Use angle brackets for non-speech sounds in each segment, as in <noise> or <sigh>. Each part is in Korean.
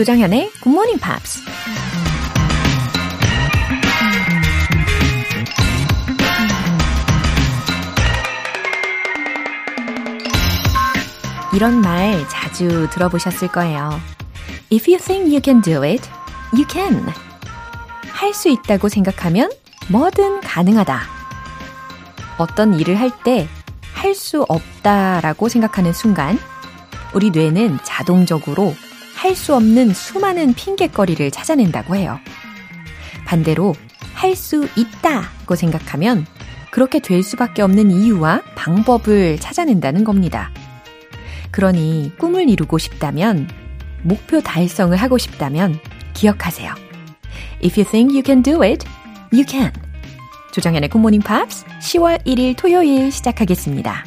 조정현의 Good Morning Pops. 이런 말 자주 들어보셨을 거예요. If you think you can do it, you can. 할 수 있다고 생각하면 뭐든 가능하다. 어떤 일을 할 때 할 수 없다라고 생각하는 순간 우리 뇌는 자동적으로 할 수 없는 수많은 핑계거리를 찾아낸다고 해요. 반대로 할 수 있다고 생각하면 그렇게 될 수밖에 없는 이유와 방법을 찾아낸다는 겁니다. 그러니 꿈을 이루고 싶다면, 목표 달성을 하고 싶다면 기억하세요. If you think you can do it, you can. 조정현의 굿모닝 팝스 10월 1일 토요일 시작하겠습니다.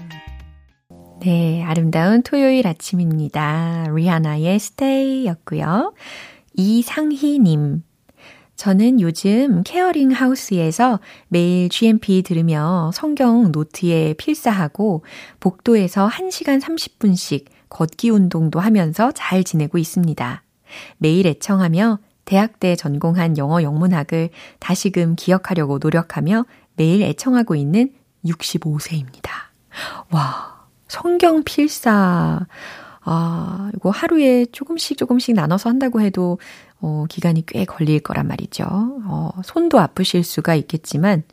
네, 아름다운 토요일 아침입니다. 리아나의 Stay였고요. 이상희님. 저는 요즘 케어링 하우스에서 매일 GMP 들으며 성경 노트에 필사하고 복도에서 1시간 30분씩 걷기 운동도 하면서 잘 지내고 있습니다. 매일 애청하며 대학 때 전공한 영어 영문학을 다시금 기억하려고 노력하며 매일 애청하고 있는 65세입니다. 와, 성경 필사. 아, 이거 하루에 조금씩 조금씩 나눠서 한다고 해도 어, 기간이 꽤 걸릴 거란 말이죠. 어, 손도 아프실 수가 있겠지만,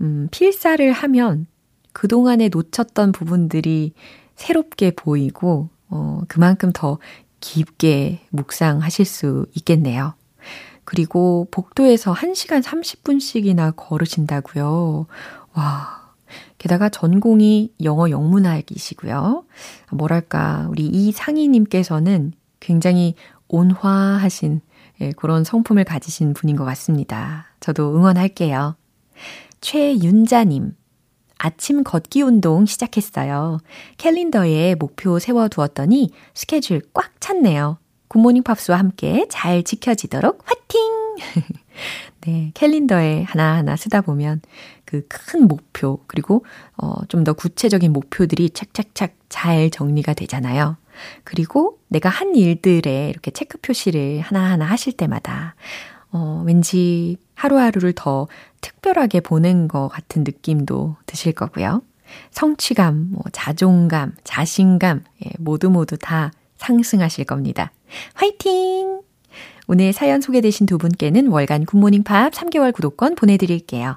음, 필사를 하면 그동안에 놓쳤던 부분들이 새롭게 보이고, 어, 그만큼 더 깊게 묵상하실 수 있겠네요. 그리고 복도에서 1시간 30분씩이나 걸으신다고요. 와. 게다가 전공이 영어 영문학이시고요. 뭐랄까, 우리 이상희님께서는 굉장히 온화하신 예, 그런 성품을 가지신 분인 것 같습니다. 저도 응원할게요. 최윤자님. 아침 걷기 운동 시작했어요. 캘린더에 목표 세워두었더니 스케줄 꽉 찼네요. 굿모닝 팝스와 함께 잘 지켜지도록 화팅! <laughs> 네, 캘린더에 하나하나 쓰다 보면 그 큰 목표, 그리고 어, 좀 더 구체적인 목표들이 착착착 잘 정리가 되잖아요. 그리고 내가 한 일들에 이렇게 체크 표시를 하나하나 하실 때마다, 어, 왠지 하루하루를 더 특별하게 보낸 것 같은 느낌도 드실 거고요. 성취감, 뭐, 자존감, 자신감, 예, 모두 모두 다 상승하실 겁니다. 화이팅! 오늘 사연 소개되신 두 분께는 월간 굿모닝 팝 3개월 구독권 보내드릴게요.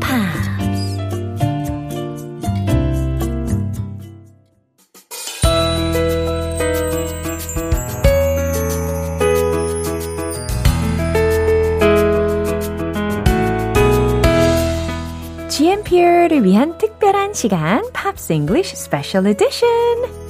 한 시간, Pops English Special Edition.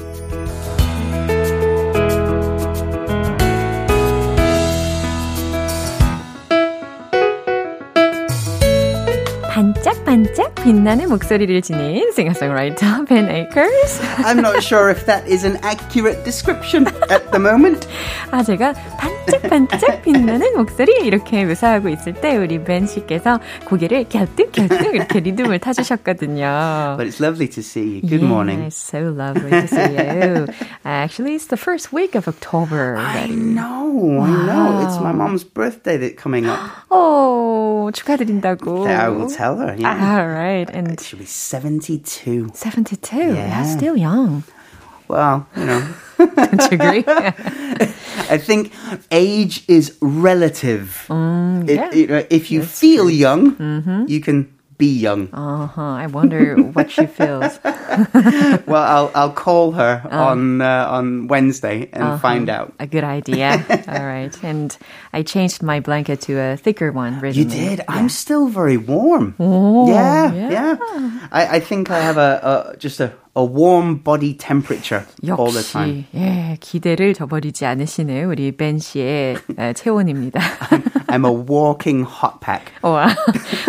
반짝반짝 빛나는 목소리를 지닌 singer-songwriter Ben Akers. I'm not sure if that is an accurate description at the moment. 아, 제가 반 짝반짝 빛나는 목소리 이렇게 묘사하고 있을 때 우리 벤 씨께서 고개를 갸뜩갸뜩 이렇게 리듬을 타주셨거든요. But it's lovely to see you. Good yeah, morning. It's so lovely to see you. Actually, it's the first week of October I already. know, I know. It's my mom's birthday that's coming up. <gasps> 오, 축하드린다고. I will tell her. Yeah. All right. And She'll be 72. 72. Yeah. That's still young. Well, you know. <laughs> Don't you agree? <laughs> I think age is relative. It- Mm, yeah. you know, if you feel young, you can be young. Uh-huh. I wonder what she feels. <laughs> well, I'll I'll call her on uh, on Wednesday and Uh-huh. find out. A good idea. All right. And I changed my blanket to a thicker one You recently. did. I'm still very warm. Oh, yeah, yeah. yeah. I, I think I have a, a just a, a warm body temperature all the time. 역시 예, 기대를 저버리지 않으시는 우리 벤 씨의 에, 체온입니다. I'm a walking hot pack. <laughs> 와,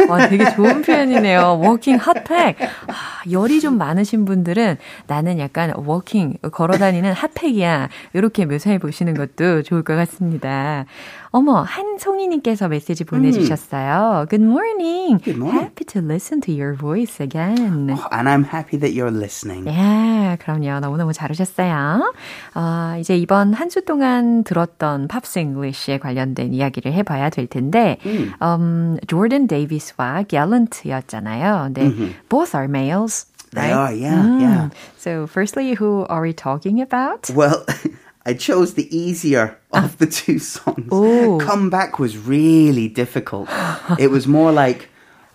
와, 되게 좋은 표현이네요. Walking hot pack. 아, 열이 좀 많으신 분들은 나는 약간 walking, 걸어다니는 핫팩이야. 이렇게 묘사해 보시는 것도 좋을 것 같습니다. 어머, 한송이님께서 메시지 보내주셨어요. Good morning. Good morning. Happy to listen to your voice again. And I'm happy that you're listening. 예, 그럼요. 너무너무 잘하셨어요. 어, 이제 이번 한 주 동안 들었던 팝스 English에 관련된 이야기를 해봐야 될 텐데, 음, 조던 데이비스와 갤런트였잖아요. 근데 both are males. They right? are, yeah, yeah. So firstly, who are we talking about? Well, I chose the easier of the two songs. Ooh. Come Back was really difficult. it was more like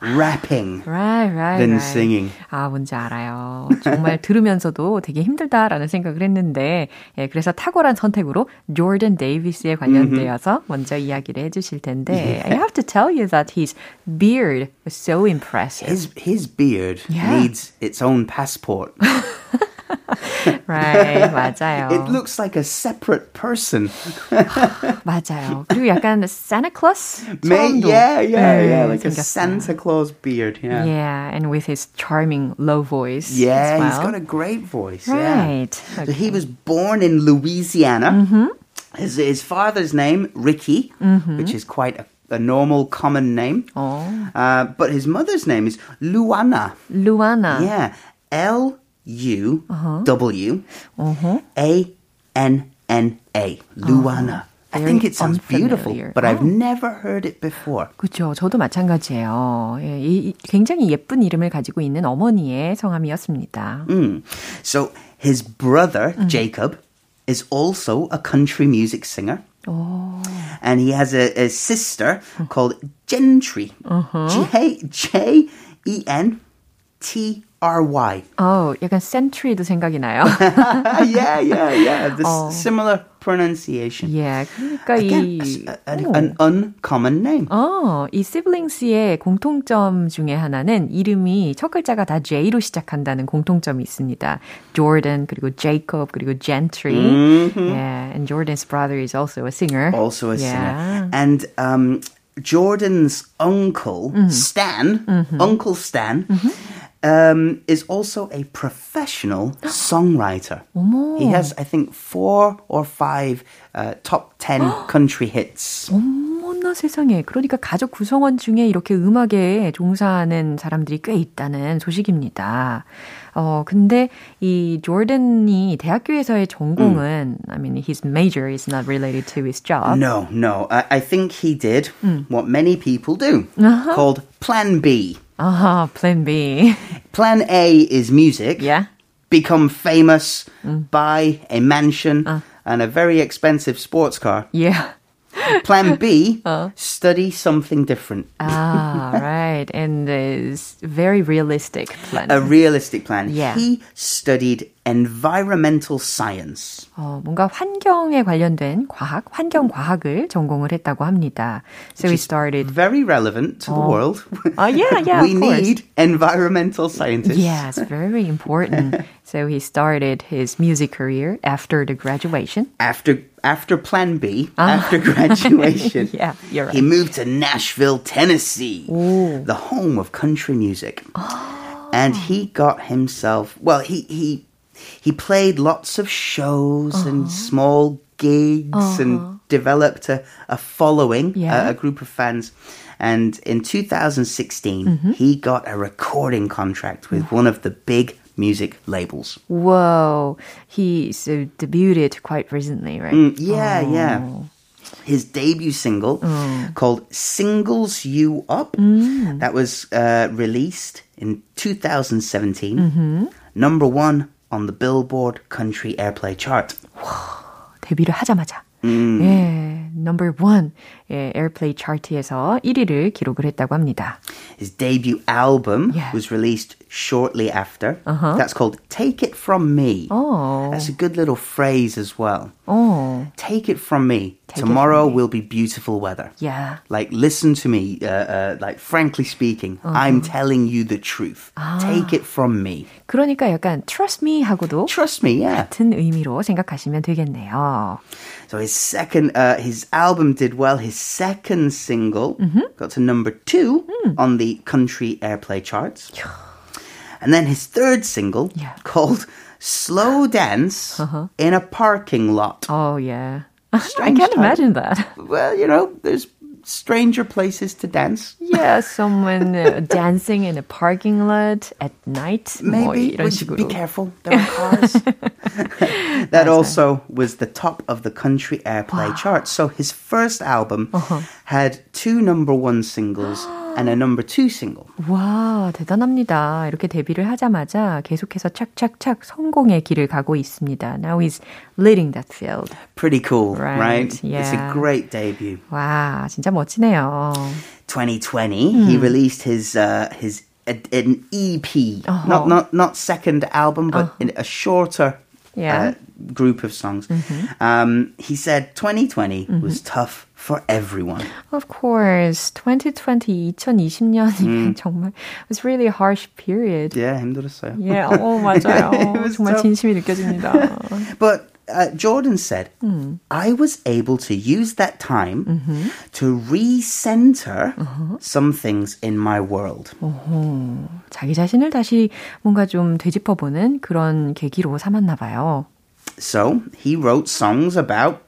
rapping <laughs> Right, right, than right. singing. 아, 뭔지 알아요. 정말 들으면서도 되게 힘들다라는 생각을 했는데, 예, 그래서 탁월한 선택으로 조던 데이비스에 관련되어서 먼저 이야기를 해주실 텐데, I have to tell you that his beard was so impressive. His his beard Yeah. needs its own passport. <laughs> <laughs> right, 맞아요. It looks like a separate person. <laughs> 맞아요. 그리고 약간 Santa Claus May, 처럼도 yeah, yeah, 네, yeah, like a 생겼어요. Santa Claus beard. Yeah, Yeah, and with his charming low voice. Yeah, as well. he's got a great voice. Yeah. Right. So he was born in Louisiana. Mm-hmm. His, his father's name, Ricky, which is quite a, a normal, common name. Oh. Uh, but his mother's name is Luana. 루아나. Yeah. L U Uh-huh. W A N N A. Luana. I Very think it sounds beautiful, unfamiliar. but I've Oh. never heard it before. 그렇죠. 저도 마찬가지예요. 예, 이, 이 굉장히 예쁜 이름을 가지고 있는 어머니의 성함이었습니다. Mm. So his brother, Mm. Jacob, is also a country music singer. 오, And he has a, a sister called Gentry. Uh-huh. J J E N T R Y. 어, 약간 센트리도 생각이 나요. Yeah, yeah, yeah. The s- Oh. similar pronunciation. 예, 그러니까 Again, 이 a- a- 오. an uncommon name. 어, 이 siblings의 공통점 중에 하나는 이름이 첫 글자가 다 J로 시작한다는 공통점이 있습니다. Jordan 그리고 Jacob 그리고 Gentry. Yeah, and Jordan's brother is also a singer. also a Yeah. singer. And um, Jordan's uncle, Mm-hmm. Stan, Uncle Stan, um, is also a professional <gasps> songwriter. 어머. He has, I think, four or five uh, top 10 <gasps> country hits. 어머나 세상에. 그러니까 가족 구성원 중에 이렇게 음악에 종사하는 사람들이 꽤 있다는 소식입니다. 어, 근데 이 조던이 대학교에서의 전공은, I mean, his major is not related to his job. No, no. I, I think he did Mm. what many people do, Uh-huh. called Plan B. 아하, plan B. Plan A is music. yeah. Become famous, Mm. buy a mansion Uh. and a very expensive sports car. Yeah. Plan B, <laughs> Uh. study something different. Ah, <laughs> right. And it's very realistic plan. A realistic plan. Yeah. He studied environmental science. 어, 뭔가 환경에 관련된 과학, 환경 과학을 전공을 했다고 합니다. So he started Very relevant to the world. Oh, yeah, <laughs> yeah, we of course. need environmental scientists. Yes, very important. so he started his music career after the graduation. After after Plan B, ah. after <laughs> graduation, <laughs> Yeah, you're right. he moved to Nashville, Tennessee, the home of country music. Oh. And he got himself well. He he he played lots of shows and uh-huh. small gigs and uh-huh. developed a, a following, Yeah. a, a group of fans. And in 2016, mm-hmm. he got a recording contract with one of the big music labels. Whoa, he so debuted quite recently, right? Mm, yeah, yeah. His debut single called Singles You Up, that was uh, released in 2017, number one on the Billboard Country Airplay chart. 데뷔를 하자마자. 예, number one, 예, 에어플레이 차트에서 1위를 기록을 했다고 합니다. His debut album Yeah. was released shortly after. Uh-huh. That's called Take It From Me. Oh. That's a good little phrase as well. 어, Take it from me. Take it Tomorrow from me. will be beautiful weather. yeah. Like, listen to me. Uh, uh, like, frankly speaking, Uh-huh. I'm telling you the truth. Ah. Take it from me. 그러니까 약간 trust me 하고도 Trust me, yeah. 같은 의미로 생각하시면 되겠네요. So his second, uh, his album did well. His second single Mm-hmm. got to number two Hmm. on the country airplay charts. And then his third single yeah. called Slow Dance uh-huh. in a Parking Lot. Oh, yeah. <laughs> Strange I can't imagine that. <laughs> Well, you know, there's stranger places to dance. Yeah, <laughs> someone uh, dancing in a parking lot at night. Maybe. be careful. There are cars. that also was the top of the country airplay wow. chart. So his first album uh-huh. had two number one singles. <gasps> <gasps> <gasps> and a number two single. 와, 대단합니다. 이렇게 데뷔를 하자마자 계속해서 착착착 성공의 길을 가고 있습니다. Now he's leading that field. Pretty cool, Right, right? It's yeah. a great debut. 와, 진짜 멋지네요. 2020, Hmm. he released his uh, his a, an EP, Uh-huh. not not not second album, but in a shorter Yeah. uh, group of songs. Um, he said 2020 was tough for everyone. Of course, 2020, 2020년이면 <laughs> 정말 it was really a harsh period. Yeah, 힘들었어요. Yeah, 어, 맞아요. <laughs> It was 정말 tough. 진심이 느껴집니다. <laughs> But uh, Jordan said, Hmm. I was able to use that time Mm-hmm. to recenter Uh-huh. some things in my world. 자기 자신을 다시 뭔가 좀 되짚어보는 그런 계기로 삼았나 봐요. So he wrote songs about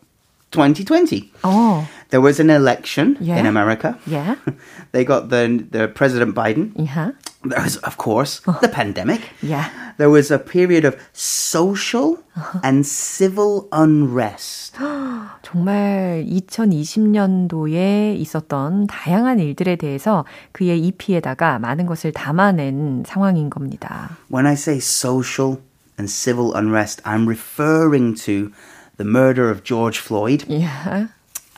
2020. 어, There was an election Yeah. in America. yeah, <laughs> They got the, the President Biden. yeah, There was, of course, the <laughs> pandemic. yeah. There was a period of social and civil unrest. <gasps> 정말 2020년도에 있었던 다양한 일들에 대해서 그의 EP에다가 많은 것을 담아낸 상황인 겁니다. When I say social and civil unrest, I'm referring to the murder of George Floyd Yeah.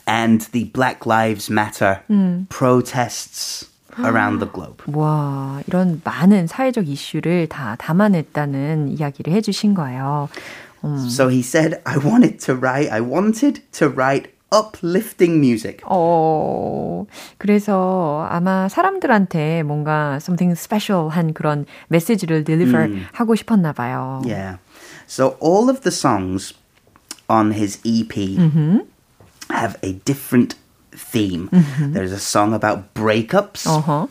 and the Black Lives Matter protests around the <gasps> globe. 와, 이런 많은 사회적 이슈를 다 담아냈다는 이야기를 해주신 거예요. So he said, I wanted to write, I wanted to write uplifting music. 어, 그래서 아마 사람들한테 뭔가 something special한 그런 메시지를 deliver 하고 싶었나 봐요. Yeah. So all of the songs on his EP have a different theme. There's a song about breakups. 어허.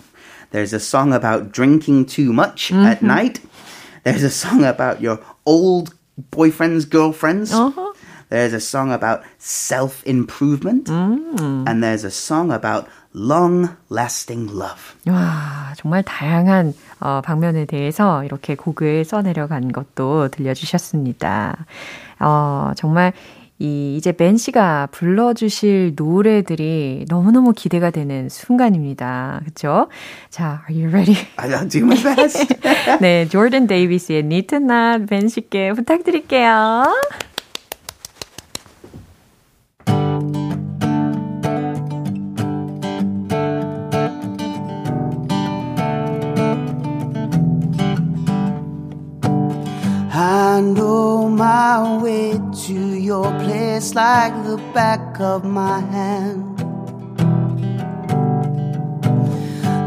There's a song about drinking too much at night. There's a song about your old boyfriends, girlfriends. Uh-huh. There's a song about self improvement. And there's a song about long lasting love. 와, 정말 다양한 어, 방면에 대해서 이렇게 곡을 써내려간 것도 들려주셨습니다. 어, 정말 이, 이제 벤 씨가 불러주실 노래들이 너무너무 기대가 되는 순간입니다. 그쵸? 자, are you ready? I'll do my best. 네, 조던 데이비스의 Need to Not 벤 씨께 부탁드릴게요. Know my way to your place like the back of my hand.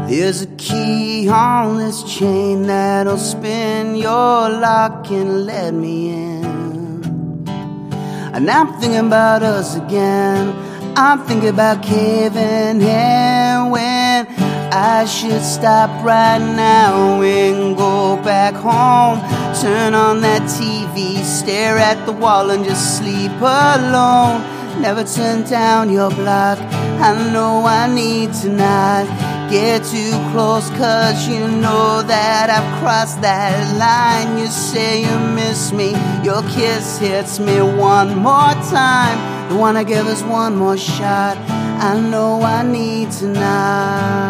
There's a key on this chain that'll spin your lock and let me in. And I'm thinking about us again. I'm thinking about caving in when I should stop right now and go back home. Turn on that TV, stare at the wall and just sleep alone. Never turn down your block. I know I need to not get too close, cause you know that I've crossed that line. You say you miss me, your kiss hits me one more time. You wanna give us one more shot. I know I need to not.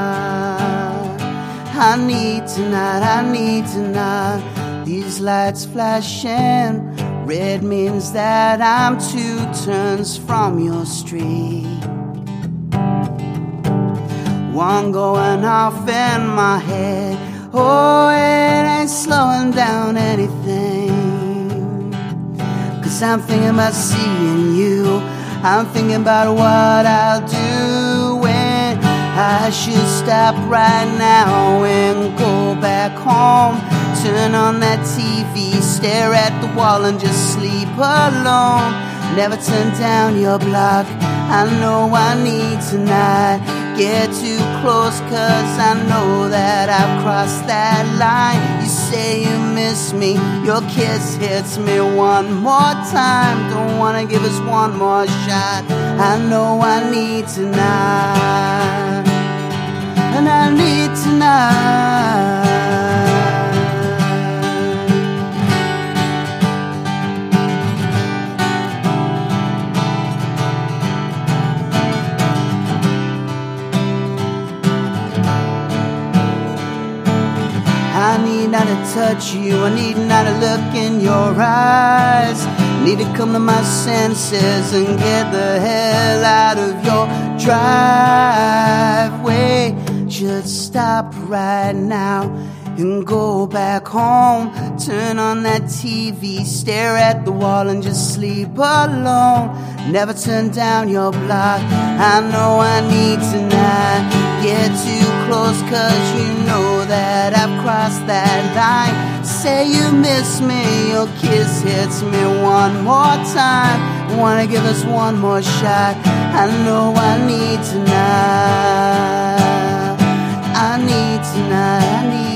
I need to not, I need to not. These lights flashing, red means that I'm two turns from your street. one going off in my head. Oh, it ain't slowing down anything. Cause I'm thinking about seeing you. I'm thinking about what I'll do when I should stop right now and go back home. Turn on that TV, stare at the wall and just sleep alone. Never turn down your block. I know I need tonight get too close cause I know that I've crossed that line. You say you miss me, your kiss hits me one more time. Don't wanna give us one more shot. I know I need tonight, and I need tonight. Not to touch you, I need not to look in your eyes. Need to come to my senses and get the hell out of your driveway. Just stop right now and go back home. Turn on that TV, stare at the wall and just sleep alone. Never turn down your block. I know I need tonight. Get too close cause you know that I've crossed that line. Say you miss me, your kiss hits me one more time. Wanna give us one more shot. I know I need tonight. I need tonight. I need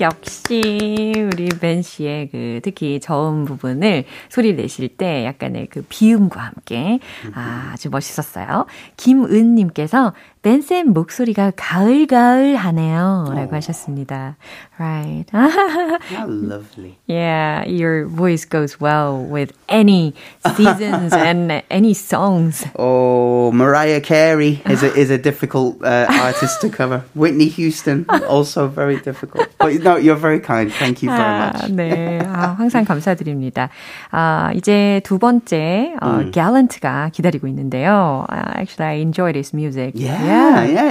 역시 우리 벤 씨의 그 특히 저음 부분을 소리 내실 때 약간의 그 비음과 함께 아주 멋있었어요. 김은님께서 벤쌤 목소리가 가을가을하네요. 라고 하셨습니다. Right. How lovely. Yeah, your voice goes well with any seasons <laughs> and any songs. Oh, Mariah Carey is a, is a difficult uh, artist to cover. <laughs> Whitney Houston, also very difficult. But no, you're very kind. Thank you very 아, much. 네. 아, 항상 <laughs> 감사드립니다. 아, 이제 두 번째, 어, 음. Gallant가 기다리고 있는데요. Uh, actually, I enjoyed his music. Yeah, yeah,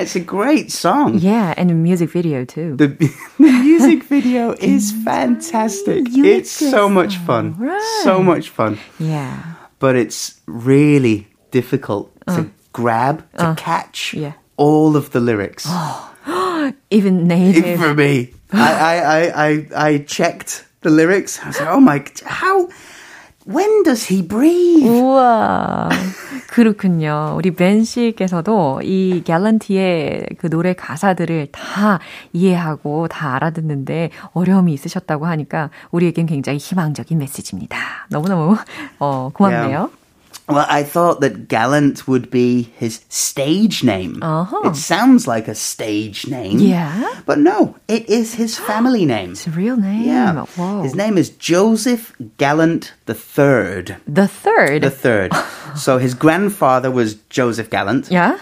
it's a great song. Yeah, and the music video too. The, <laughs> the music video <laughs> is fantastic. It's so much fun. So much fun. yeah. But it's really difficult to uh. grab, to uh. catch yeah. all of the lyrics. <gasps> Even native. For me, I, I, I, I, I checked the lyrics. I was like, oh my, how, when does he breathe? 우와. 그렇군요. 우리 벤 씨께서도 이 갤런티의 그 노래 가사들을 다 이해하고 다 알아듣는데 어려움이 있으셨다고 하니까 우리에겐 굉장히 희망적인 메시지입니다. 너무너무 어, 고맙네요. Well, I thought that Gallant would be his stage name. Uh-huh. It sounds like a stage name. Yeah. But no, it is his <gasps> family name. It's a real name. Yeah. Whoa. His name is Joseph Gallant the Third. The third. The third. <laughs> so his grandfather was Joseph Gallant. yeah?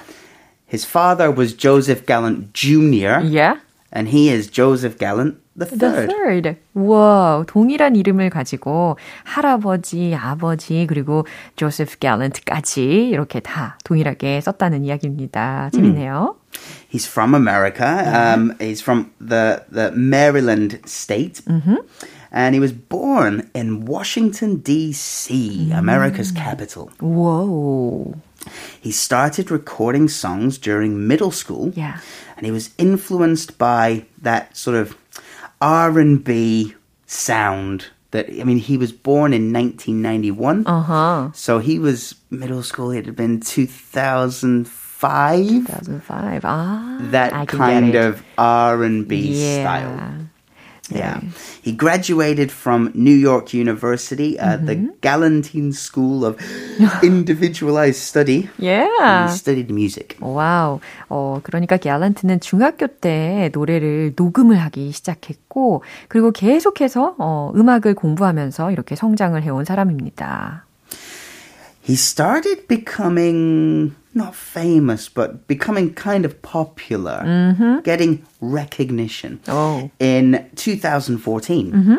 His father was Joseph Gallant Jr. Yeah? And he is Joseph Gallant the The Third. third. 와, 동일한 이름을 가지고 할아버지, 아버지, 그리고 조세프 갤런트까지 이렇게 다 동일하게 썼다는 이야기입니다. 재밌네요. He's from America. Um, he's from the, the Maryland state. And he was born in Washington, D.C., America's capital. Whoa. He started recording songs during middle school. Yeah. And he was influenced by that sort of R&B sound that, I mean, he was born in 1991. Uh-huh. So he was middle school. It had been 2005. 2005. Ah. that kind of R&B yeah. style. Yeah. He graduated from New York University at the Mm-hmm. Galantine School of Individualized Study. Yeah. He studied music. 와우. 어, 그러니까 갤런트는 중학교 때 노래를 녹음을 하기 시작했고, 그리고 계속해서 어, 음악을 공부하면서 이렇게 성장을 해온 사람입니다. He started becoming not famous, but becoming kind of popular, mm-hmm. getting recognition Oh. in 2014. Mm-hmm.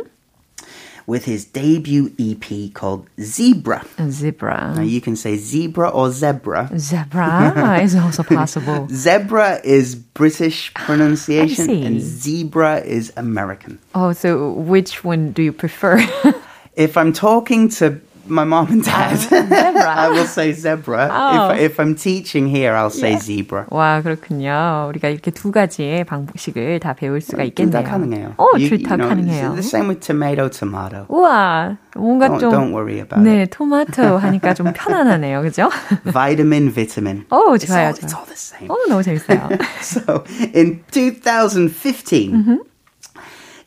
with his debut EP called Zebra. Zebra. Now you can say zebra or zebra. Zebra <laughs> is also possible. Zebra is British <gasps> pronunciation and zebra is American. Oh, so which one do you prefer? <laughs> If I'm talking to my mom and dad, zebra. <laughs> I will say zebra. Oh. If, if I'm teaching here, I'll say zebra. 와, 그렇군요. 우리가 이렇게 두 가지의 방식을 다 배울 수가 있겠네요. 둘다 가능해요. 어, You- 둘다 you know, 가능해요. The same with tomato, tomato. 우와, 뭔가 Don't, 좀 don't worry about 네, 토마토 <laughs> 하니까 좀 편안하네요. 그죠? it. Vitamin, vitamin. <laughs> 오, It's 좋아요, all, it's 좋아요. all the same. 어, 너무 재밌어요. So in 2015,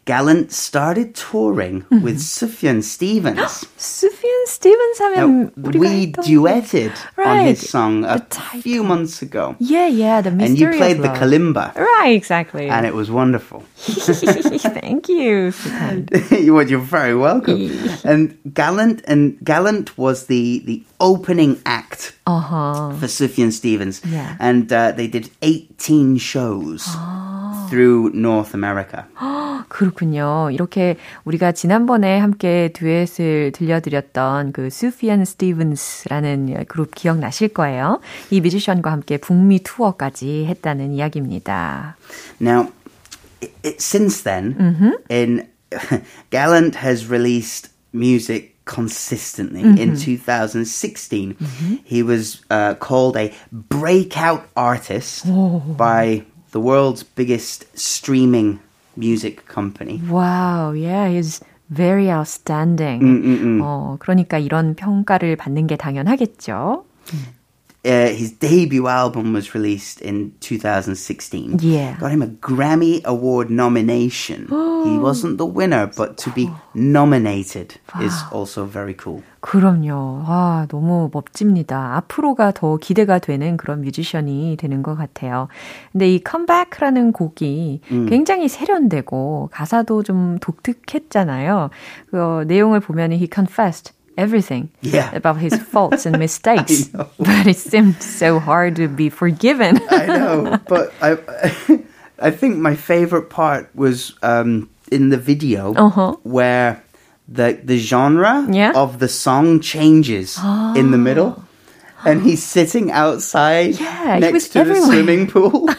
Gallant started touring with Sufjan Stevens. <gasps> Sufjan Stevens 하면 now, we duetted right. on his song a few months ago. Yeah, yeah, the mystery And you played the kalimba. Right, exactly. And it was wonderful. <laughs> Thank you. <laughs> you're very welcome. <laughs> and Gallant and Gallant was the the opening act uh-huh. for Sufjan Stevens. Yeah. And uh, they did 18 shows. Oh. <gasps> through North America. <gasps> 그렇군요. 이렇게 우리가 지난번에 함께 듀엣을 들려드렸던 그 수피안 스티븐스라는 그룹 기억나실 거예요. 이 뮤지션과 함께 북미 투어까지 했다는 이야기입니다. Now, it, since then, Mm-hmm. in Gallant has released music consistently. Mm-hmm. In 2016, he was uh, called a breakout artist Oh. by the world's biggest streaming music company. Wow, yeah, he's very outstanding. 어, 그러니까 이런 평가를 받는 게 당연하겠죠. Uh, his debut album was released in 2016. Yeah. Got him a Grammy Award nomination. he wasn't the winner, but to be nominated is also very cool. 그럼요. 아, 너무 멋집니다. 앞으로가 더 기대가 되는 그런 뮤지션이 되는 것 같아요. 근데 이 컴백라는 곡이 굉장히 세련되고 가사도 좀 독특했잖아요. 그 내용을 보면 he confessed everything Yeah. about his <laughs> faults and mistakes. But it seemed so hard to be forgiven. <laughs> I know, but I, <laughs> I think my favorite part was um, in the video Uh-huh. where the the genre Yeah. of the song changes in the middle, <gasps> and he's sitting outside Yeah, next to the swimming pool.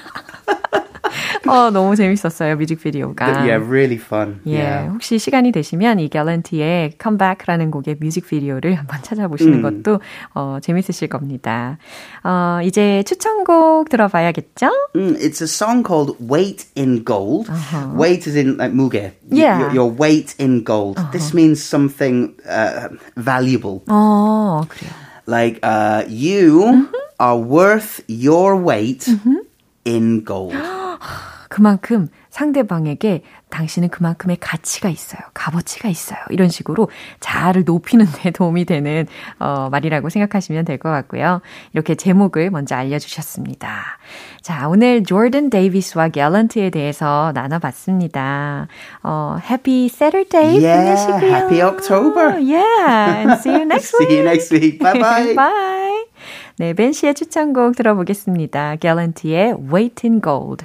어, 너무 재밌었어요, 뮤직비디오가. yeah, really fun. 예, Yeah. 혹시 시간이 되시면 이 갤런티의 컴백라는 곡의 뮤직비디오를 한번 찾아보시는 것도 어, 재밌으실 겁니다. 어, 이제 추천곡 들어봐야겠죠? Mm, it's a song called "Weight in Gold." Uh-huh. Weight is in like muge. Yeah. your, your weight in gold. This means something uh, valuable. 어, 그래요. Like uh, you are worth your weight in gold. <gasps> 그만큼 상대방에게 당신은 그만큼의 가치가 있어요. 값어치가 있어요. 이런 식으로 자아를 높이는 데 도움이 되는 어, 말이라고 생각하시면 될 것 같고요. 이렇게 제목을 먼저 알려 주셨습니다. 자, 오늘 조던 데이비스와 갤런트에 대해서 나눠 봤습니다. 어, Happy Saturday Yeah, 보내시고요. happy October. Yeah, and see you next week. <laughs> See you next week. Bye bye. <laughs> Bye. 네, 벤 씨의 추천곡 들어보겠습니다. 갤런트의 Weight in Gold.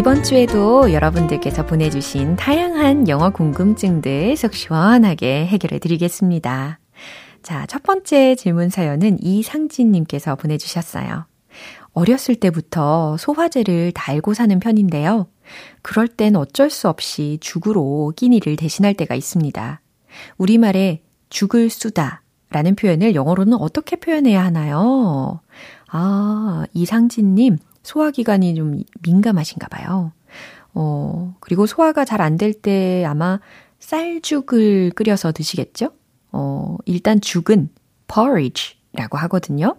이번 주에도 여러분들께서 보내주신 다양한 영어 궁금증들 속 시원하게 해결해 드리겠습니다. 자, 첫 번째 질문 사연은 이상진님께서 보내주셨어요. 어렸을 때부터 소화제를 달고 사는 편인데요. 그럴 땐 어쩔 수 없이 죽으로 끼니를 대신할 때가 있습니다. 우리말에 죽을 쑤다 라는 표현을 영어로는 어떻게 표현해야 하나요? 아, 이상진님, 소화기관이 좀 민감하신가 봐요. 어, 그리고 소화가 잘 안 될 때 아마 쌀죽을 끓여서 드시겠죠? 어, 일단 죽은 porridge 라고 하거든요.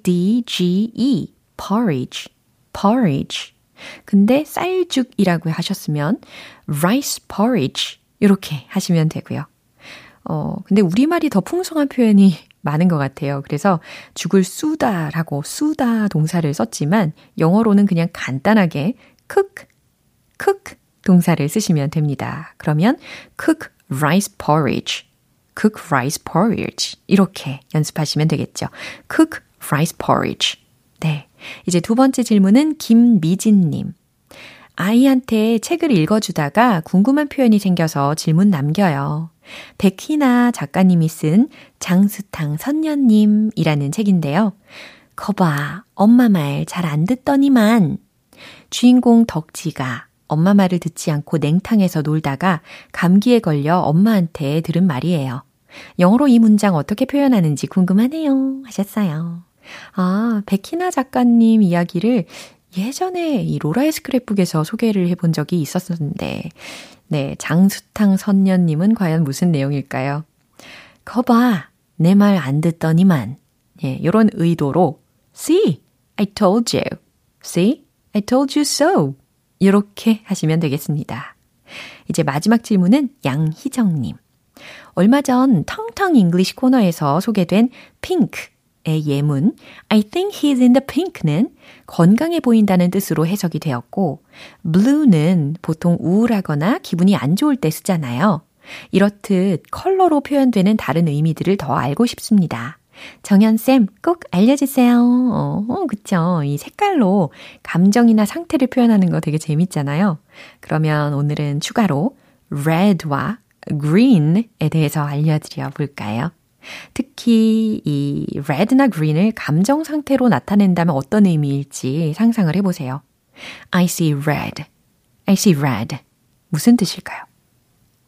P-O-R-R-I-D-G-E. porridge. porridge. 근데 쌀죽이라고 하셨으면 rice porridge. 이렇게 하시면 되고요. 어, 근데 우리말이 더 풍성한 표현이 많은 것 같아요. 그래서 죽을 쑤다라고 쑤다 동사를 썼지만 영어로는 그냥 간단하게 cook, cook 동사를 쓰시면 됩니다. 그러면 cook rice porridge, cook rice porridge 이렇게 연습하시면 되겠죠. cook rice porridge. 네. 이제 두 번째 질문은 김미진님. 아이한테 책을 읽어주다가 궁금한 표현이 생겨서 질문 남겨요. 백희나 작가님이 쓴 장수탕 선녀님이라는 책인데요. 거봐, 엄마 말 잘 안 듣더니만. 주인공 덕지가 엄마 말을 듣지 않고 냉탕에서 놀다가 감기에 걸려 엄마한테 들은 말이에요. 영어로 이 문장 어떻게 표현하는지 궁금하네요. 하셨어요. 아, 백희나 작가님 이야기를 예전에 이 로라의 스크랩북에서 소개를 해본 적이 있었는데, 네, 장수탕 선녀님은 과연 무슨 내용일까요? 거봐, 내 말 안 듣더니만. 예, 요런 의도로, see, I told you. see, I told you so. 이렇게 하시면 되겠습니다. 이제 마지막 질문은 양희정님. 얼마 전 텅텅 English 코너에서 소개된 핑크 의 예문 I think he's in the pink는 건강해 보인다는 뜻으로 해석이 되었고 blue는 보통 우울하거나 기분이 안 좋을 때 쓰잖아요. 이렇듯 컬러로 표현되는 다른 의미들을 더 알고 싶습니다. 정연쌤, 꼭 알려주세요. 어, 어, 그쵸. 이 색깔로 감정이나 상태를 표현하는 거 되게 재밌잖아요. 그러면 오늘은 추가로 red와 green에 대해서 알려드려 볼까요? 특히 이 red나 green을 감정 상태로 나타낸다면 어떤 의미일지 상상을 해보세요. I see red. I see red. 무슨 뜻일까요?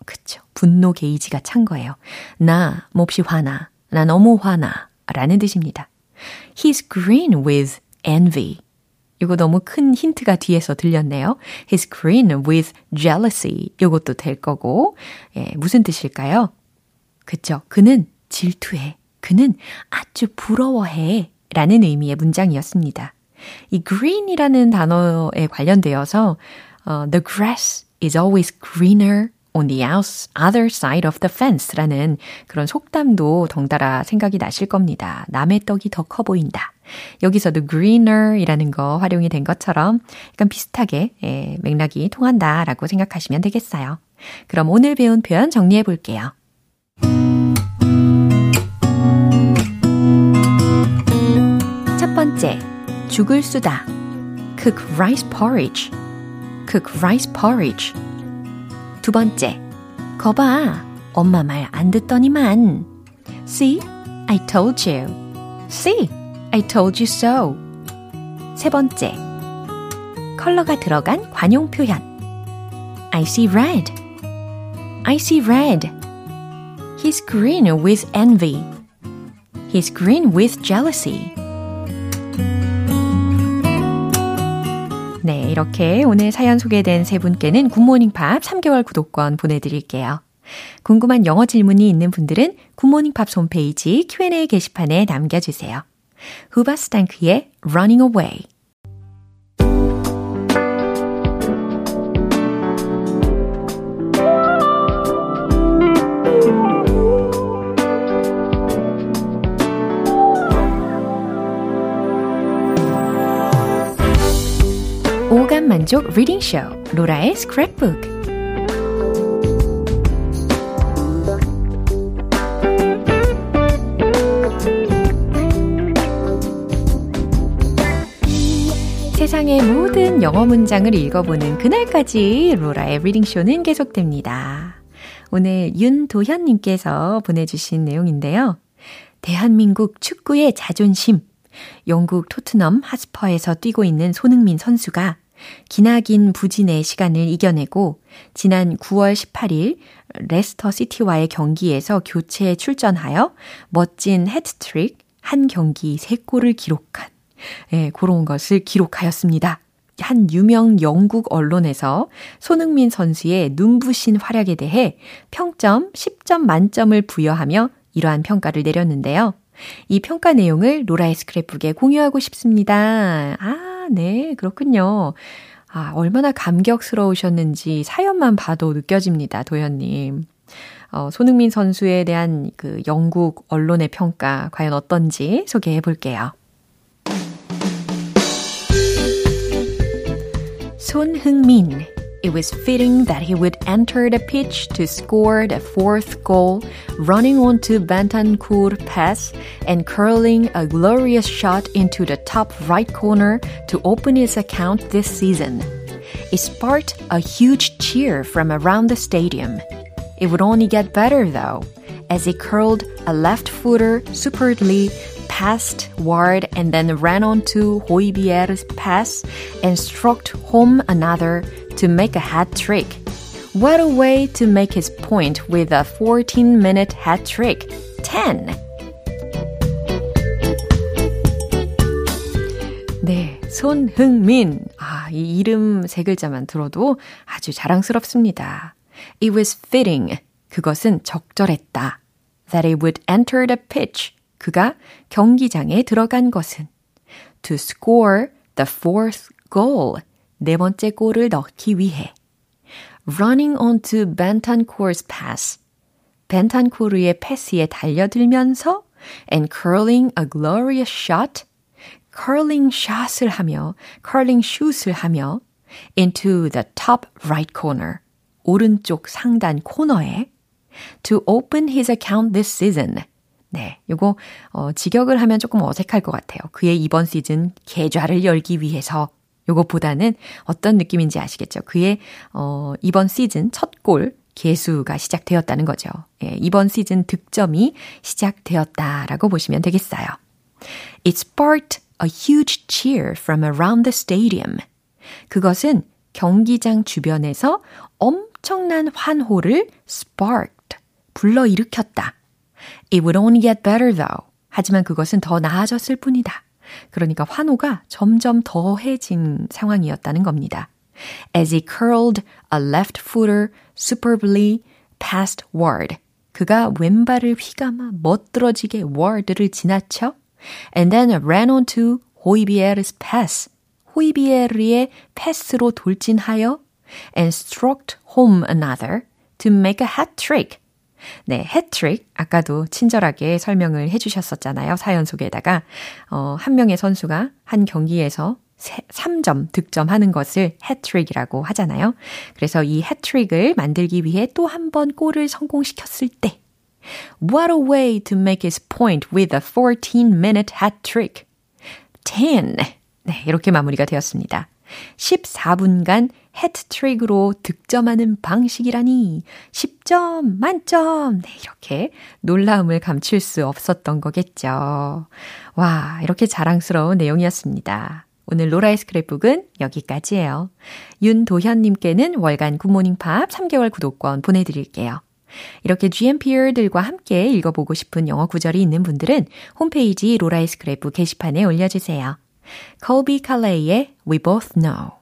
그쵸. 분노 게이지가 찬 거예요. 나 몹시 화나. 나 너무 화나. 라는 뜻입니다. He's green with envy. 이거 너무 큰 힌트가 뒤에서 들렸네요. He's green with jealousy. 이것도 될 거고. 예, 무슨 뜻일까요? 그쵸. 그는 질투해. 그는 아주 부러워해. 라는 의미의 문장이었습니다. 이 green이라는 단어에 관련되어서 uh, the grass is always greener on the other side of the fence 라는 그런 속담도 덩달아 생각이 나실 겁니다. 남의 떡이 더 커 보인다. 여기서도 greener 이라는 거 활용이 된 것처럼 약간 비슷하게 예, 맥락이 통한다 라고 생각하시면 되겠어요. 그럼 오늘 배운 표현 정리해 볼게요. 번째, 죽을 쓰다. cook rice porridge. cook rice porridge. 두 번째, 거봐. 엄마 말 안 듣더니만. See, I told you. See, I told you so. 세 번째, 컬러가 들어간 관용 표현. I see red. I see red. He's green with envy. He's green with jealousy. 네, 이렇게 오늘 사연 소개된 세 분께는 굿모닝 팝 3개월 구독권 보내드릴게요. 궁금한 영어 질문이 있는 분들은 굿모닝 팝 홈페이지 Q&A 게시판에 남겨주세요. 후바스탄크의 Running Away 만족 reading show 로라의 스크랩북 세상의 모든 영어 문장을 읽어보는 그날까지 로라의 reading show는 계속됩니다. 오늘 윤도현님께서 보내주신 내용인데요. 대한민국 축구의 자존심. 영국 토트넘 하스퍼에서 뛰고 있는 손흥민 선수가 기나긴 부진의 시간을 이겨내고 지난 9월 18일 레스터 시티와의 경기에서 교체에 출전하여 멋진 헤트트릭 한 경기 3골을 기록한 예, 그런 것을 기록하였습니다. 한 유명 영국 언론에서 손흥민 선수의 눈부신 활약에 대해 평점 10점 만점을 부여하며 이러한 평가를 내렸는데요. 이 평가 내용을 로라의 스크랩북에 공유하고 싶습니다. 아, 네, 그렇군요. 아, 얼마나 감격스러우셨는지 사연만 봐도 느껴집니다, 도현님. 어, 손흥민 선수에 대한 그 영국 언론의 평가 과연 어떤지 소개해 볼게요. 손흥민 It was fitting that he would enter the pitch to score the fourth goal, running onto Bantancourt pass and curling a glorious shot into the top right corner to open his account this season. It sparked a huge cheer from around the stadium. It would only get better though, as he curled a left footer superbly past Ward and then ran onto Hoybier's pass and struck home another to make a hat trick. What a way to make his point with a 14 minute hat trick. 10. 네, 손흥민. 아, 이 이름 세 글자만 들어도 아주 자랑스럽습니다. It was fitting. 그것은 적절했다. That he would enter the pitch. 그가 경기장에 들어간 것은 to score the fourth goal. 네 번째 골을 넣기 위해 running onto Bentancourt's pass. 벤탄코르의 패스에 달려들면서 and curling a glorious shot. curling 샷을 하며 curling 슛을 하며 into the top right corner. 오른쪽 상단 코너에 to open his account this season. 네, 요거 어, 직역을 하면 조금 어색할 것 같아요. 그의 이번 시즌 계좌를 열기 위해서 요것보다는 어떤 느낌인지 아시겠죠? 그의 어, 이번 시즌 첫 골 개수가 시작되었다는 거죠. 예, 이번 시즌 득점이 시작되었다라고 보시면 되겠어요. It sparked a huge cheer from around the stadium. 그것은 경기장 주변에서 엄청난 환호를 sparked, 불러일으켰다. It would only get better though. 하지만 그것은 더 나아졌을 뿐이다. 그러니까 환호가 점점 더해진 상황이었다는 겁니다. As he curled a left footer superbly past Ward. 그가 왼발을 휘감아 멋들어지게 Ward를 지나쳐 and then ran onto 호이비에르's pass. 호이비에르의 패스로 돌진하여 and struck home another to make a hat trick. 네, 해트릭. 아까도 친절하게 설명을 해주셨었잖아요. 사연 속에다가. 어, 한 명의 선수가 한 경기에서 3점 득점하는 것을 해트릭이라고 하잖아요. 그래서 이 해트릭을 만들기 위해 또 한 번 골을 성공시켰을 때 What a way to make his point with a 14-minute hat trick. 10. 네, 이렇게 마무리가 되었습니다. 14분간 해트트릭으로 득점하는 방식이라니 10점 만점 네, 이렇게 놀라움을 감출 수 없었던 거겠죠. 와 이렇게 자랑스러운 내용이었습니다. 오늘 로라의 스크랩북은 여기까지예요. 윤도현님께는 월간 굿모닝 팝 3개월 구독권 보내드릴게요. 이렇게 GMPR들과 함께 읽어보고 싶은 영어 구절이 있는 분들은 홈페이지 로라의 스크랩북 게시판에 올려주세요. 콜비 칼레이의 We Both Know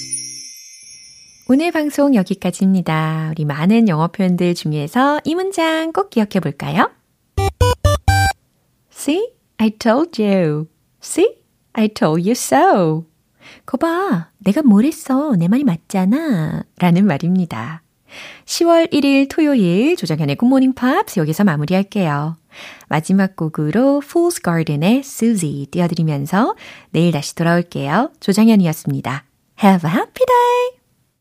오늘 방송 여기까지입니다. 우리 많은 영어 표현들 중에서 이 문장 꼭 기억해 볼까요? See, I told you. See, I told you so. 거봐, 내가 뭐랬어. 내 말이 맞잖아. 라는 말입니다. 10월 1일 토요일 조정현의 굿모닝 팝스 여기서 마무리할게요. 마지막 곡으로 Fool's Garden의 Susie 띄워드리면서 내일 다시 돌아올게요. 조정현이었습니다. Have a happy day!